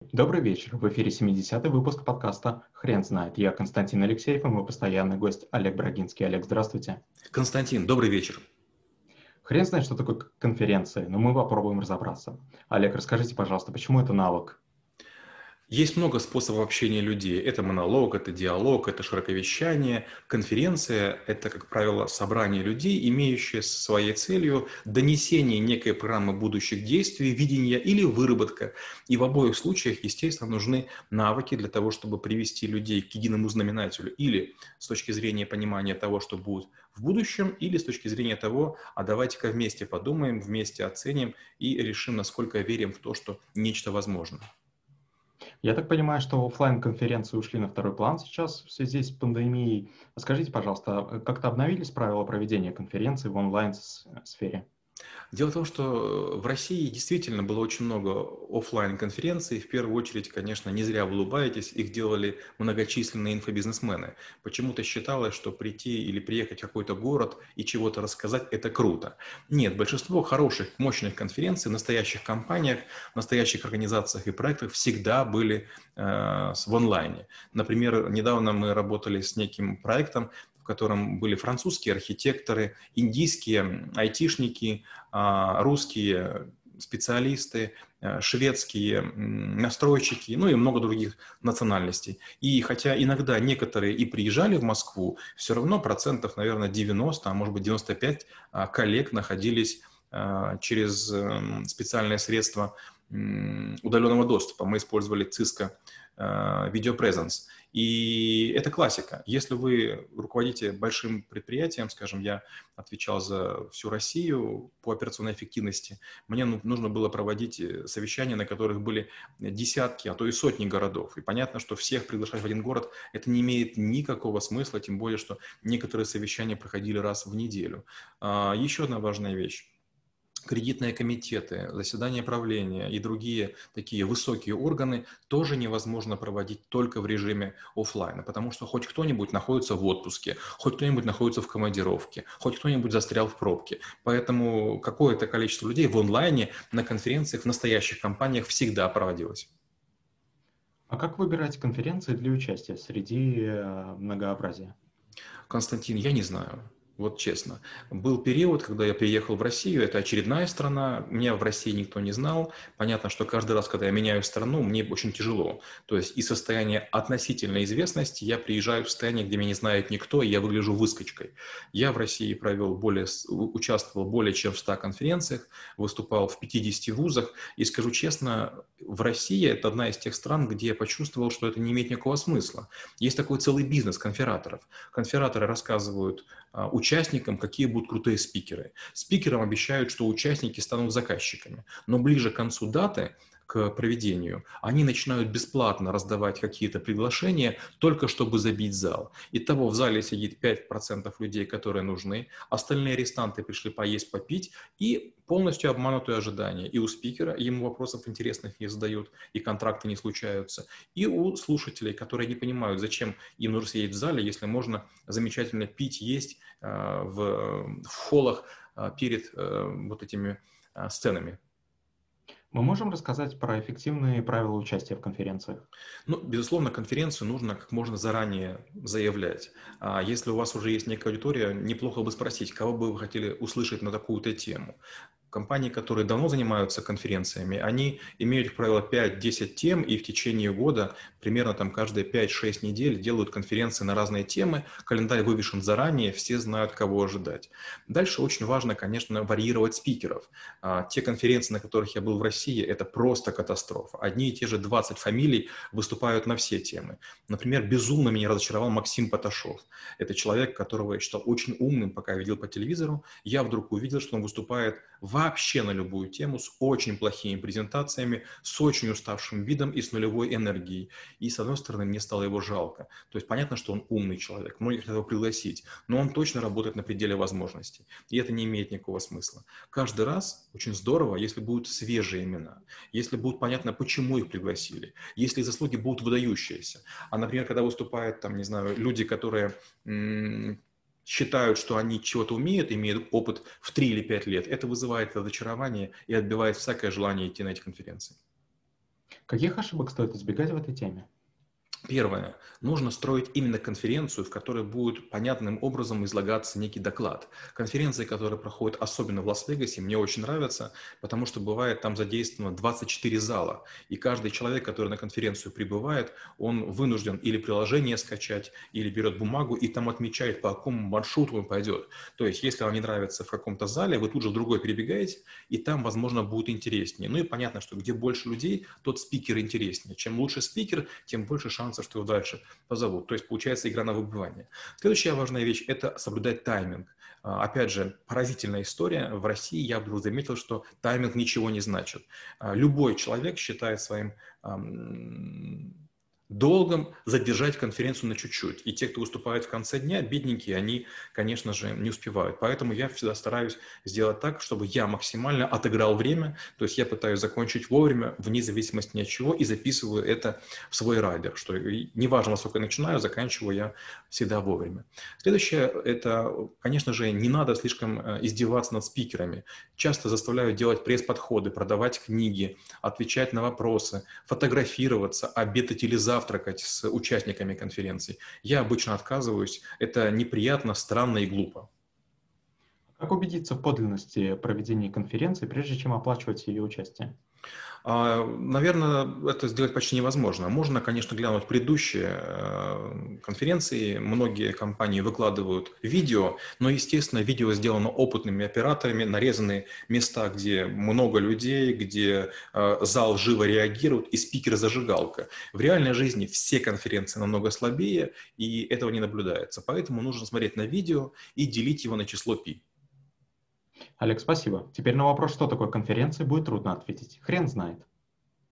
Добрый вечер. В эфире 70-й выпуск подкаста «Хрен знает». Я Константин Алексеев и мой постоянный гость Олег Брагинский. Олег, здравствуйте. Константин, добрый вечер. Хрен знает, что такое конференция, но мы попробуем разобраться. Олег, расскажите, пожалуйста, почему это навык? Есть много способов общения людей. Это монолог, это диалог, это широковещание. Конференция – это, как правило, собрание людей, имеющие своей целью донесение некой программы будущих действий, видения или выработка. И в обоих случаях, естественно, нужны навыки для того, чтобы привести людей к единому знаменателю. Или с точки зрения понимания того, что будет в будущем, или с точки зрения того, а давайте-ка вместе подумаем, вместе оценим и решим, насколько верим в то, что нечто возможно. Я так понимаю, что офлайн конференции ушли на второй план сейчас в связи с пандемией. Скажите, пожалуйста, э, как-то обновились правила проведения конференций в онлайн-сфере? Дело в том, что в России действительно было очень много офлайн конференций В первую очередь, конечно, не зря вы улыбаетесь, их делали многочисленные инфобизнесмены. Почему-то считалось, что прийти или приехать в какой-то город и чего-то рассказать – это круто. Нет, большинство хороших, мощных конференций в настоящих компаниях, в настоящих организациях и проектах всегда были э, в онлайне. Например, недавно мы работали с неким проектом, котором были французские архитекторы, индийские айтишники, а, русские специалисты, а, шведские настройщики, ну и много других национальностей. И хотя иногда некоторые и приезжали в Москву, все равно процентов, наверное, 90, а может быть 95 а, коллег находились через эм, специальные средства удаленного доступа. Мы использовали Cisco Video Presence. И это классика. Если вы руководите большим предприятием, скажем, я отвечал за всю Россию по операционной эффективности, мне ну, нужно было проводить э, совещания, на которых были десятки, а то и сотни городов. И понятно, что всех приглашать в один город, это не имеет никакого смысла, тем более, что некоторые совещания проходили раз в неделю. А, еще одна важная вещь кредитные комитеты, заседания правления и другие такие высокие органы тоже невозможно проводить только в режиме офлайна, потому что хоть кто-нибудь находится в отпуске, хоть кто-нибудь находится в командировке, хоть кто-нибудь застрял в пробке. Поэтому какое-то количество людей в онлайне на конференциях в настоящих компаниях всегда проводилось. А как выбирать конференции для участия среди э, многообразия? Константин, я не знаю. Вот честно. Был период, когда я приехал в Россию, это очередная страна, меня в России никто не знал. Понятно, что каждый раз, когда я меняю страну, мне очень тяжело. То есть из состояния относительной известности я приезжаю в состояние, где меня не знает никто, и я выгляжу выскочкой. Я в России провел более, участвовал более чем в 100 конференциях, выступал в 50 вузах, и скажу честно, в России это одна из тех стран, где я почувствовал, что это не имеет никакого смысла. Есть такой целый бизнес конфераторов. Конфераторы рассказывают а, участникам, какие будут крутые спикеры. Спикерам обещают, что участники станут заказчиками. Но ближе к концу даты к проведению, они начинают бесплатно раздавать какие-то приглашения, только чтобы забить зал. Итого в зале сидит 5% людей, которые нужны, остальные арестанты пришли поесть, попить, и полностью обманутые ожидания. И у спикера ему вопросов интересных не задают, и контракты не случаются. И у слушателей, которые не понимают, зачем им нужно сидеть в зале, если можно замечательно пить, есть э, в, в холлах э, перед э, вот этими сценами. Мы можем рассказать про эффективные правила участия в конференциях? Ну, безусловно, конференцию нужно как можно заранее заявлять. А если у вас уже есть некая аудитория, неплохо бы спросить, кого бы вы хотели услышать на такую-то тему компании, которые давно занимаются конференциями, они имеют, как правило, 5-10 тем, и в течение года примерно там каждые 5-6 недель делают конференции на разные темы, календарь вывешен заранее, все знают, кого ожидать. Дальше очень важно, конечно, варьировать спикеров. А, те конференции, на которых я был в России, это просто катастрофа. Одни и те же 20 фамилий выступают на все темы. Например, безумно меня разочаровал Максим Поташов. Это человек, которого я считал очень умным, пока я видел по телевизору. Я вдруг увидел, что он выступает в вообще на любую тему с очень плохими презентациями, с очень уставшим видом и с нулевой энергией. И, с одной стороны, мне стало его жалко. То есть понятно, что он умный человек, многих хотят его пригласить, но он точно работает на пределе возможностей. И это не имеет никакого смысла. Каждый раз очень здорово, если будут свежие имена, если будет понятно, почему их пригласили, если заслуги будут выдающиеся. А, например, когда выступают, там, не знаю, люди, которые считают, что они чего-то умеют, имеют опыт в 3 или 5 лет, это вызывает разочарование и отбивает всякое желание идти на эти конференции. Каких ошибок стоит избегать в этой теме? Первое. Нужно строить именно конференцию, в которой будет понятным образом излагаться некий доклад. Конференции, которые проходят особенно в Лас-Вегасе, мне очень нравятся, потому что бывает там задействовано 24 зала. И каждый человек, который на конференцию прибывает, он вынужден или приложение скачать, или берет бумагу и там отмечает, по какому маршруту он пойдет. То есть, если вам не нравится в каком-то зале, вы тут же в другой перебегаете, и там, возможно, будет интереснее. Ну и понятно, что где больше людей, тот спикер интереснее. Чем лучше спикер, тем больше шансов шансов, что его дальше позовут. То есть получается игра на выбывание. Следующая важная вещь – это соблюдать тайминг. А, опять же, поразительная история. В России я вдруг заметил, что тайминг ничего не значит. А, любой человек считает своим долгом задержать конференцию на чуть-чуть. И те, кто выступает в конце дня, бедненькие, они, конечно же, не успевают. Поэтому я всегда стараюсь сделать так, чтобы я максимально отыграл время, то есть я пытаюсь закончить вовремя, вне зависимости ни от чего, и записываю это в свой райдер, что неважно, во сколько я начинаю, заканчиваю я всегда вовремя. Следующее, это, конечно же, не надо слишком э, издеваться над спикерами. Часто заставляю делать пресс-подходы, продавать книги, отвечать на вопросы, фотографироваться, обедать или завтракать, завтракать с участниками конференции. Я обычно отказываюсь. Это неприятно, странно и глупо. Как убедиться в подлинности проведения конференции, прежде чем оплачивать ее участие? А, наверное, это сделать почти невозможно. Можно, конечно, глянуть предыдущие э, конференции. Многие компании выкладывают видео, но, естественно, видео сделано опытными операторами, нарезаны места, где много людей, где э, зал живо реагирует и спикер зажигалка. В реальной жизни все конференции намного слабее, и этого не наблюдается. Поэтому нужно смотреть на видео и делить его на число пи. Олег, спасибо. Теперь на вопрос, что такое конференция, будет трудно ответить. Хрен знает.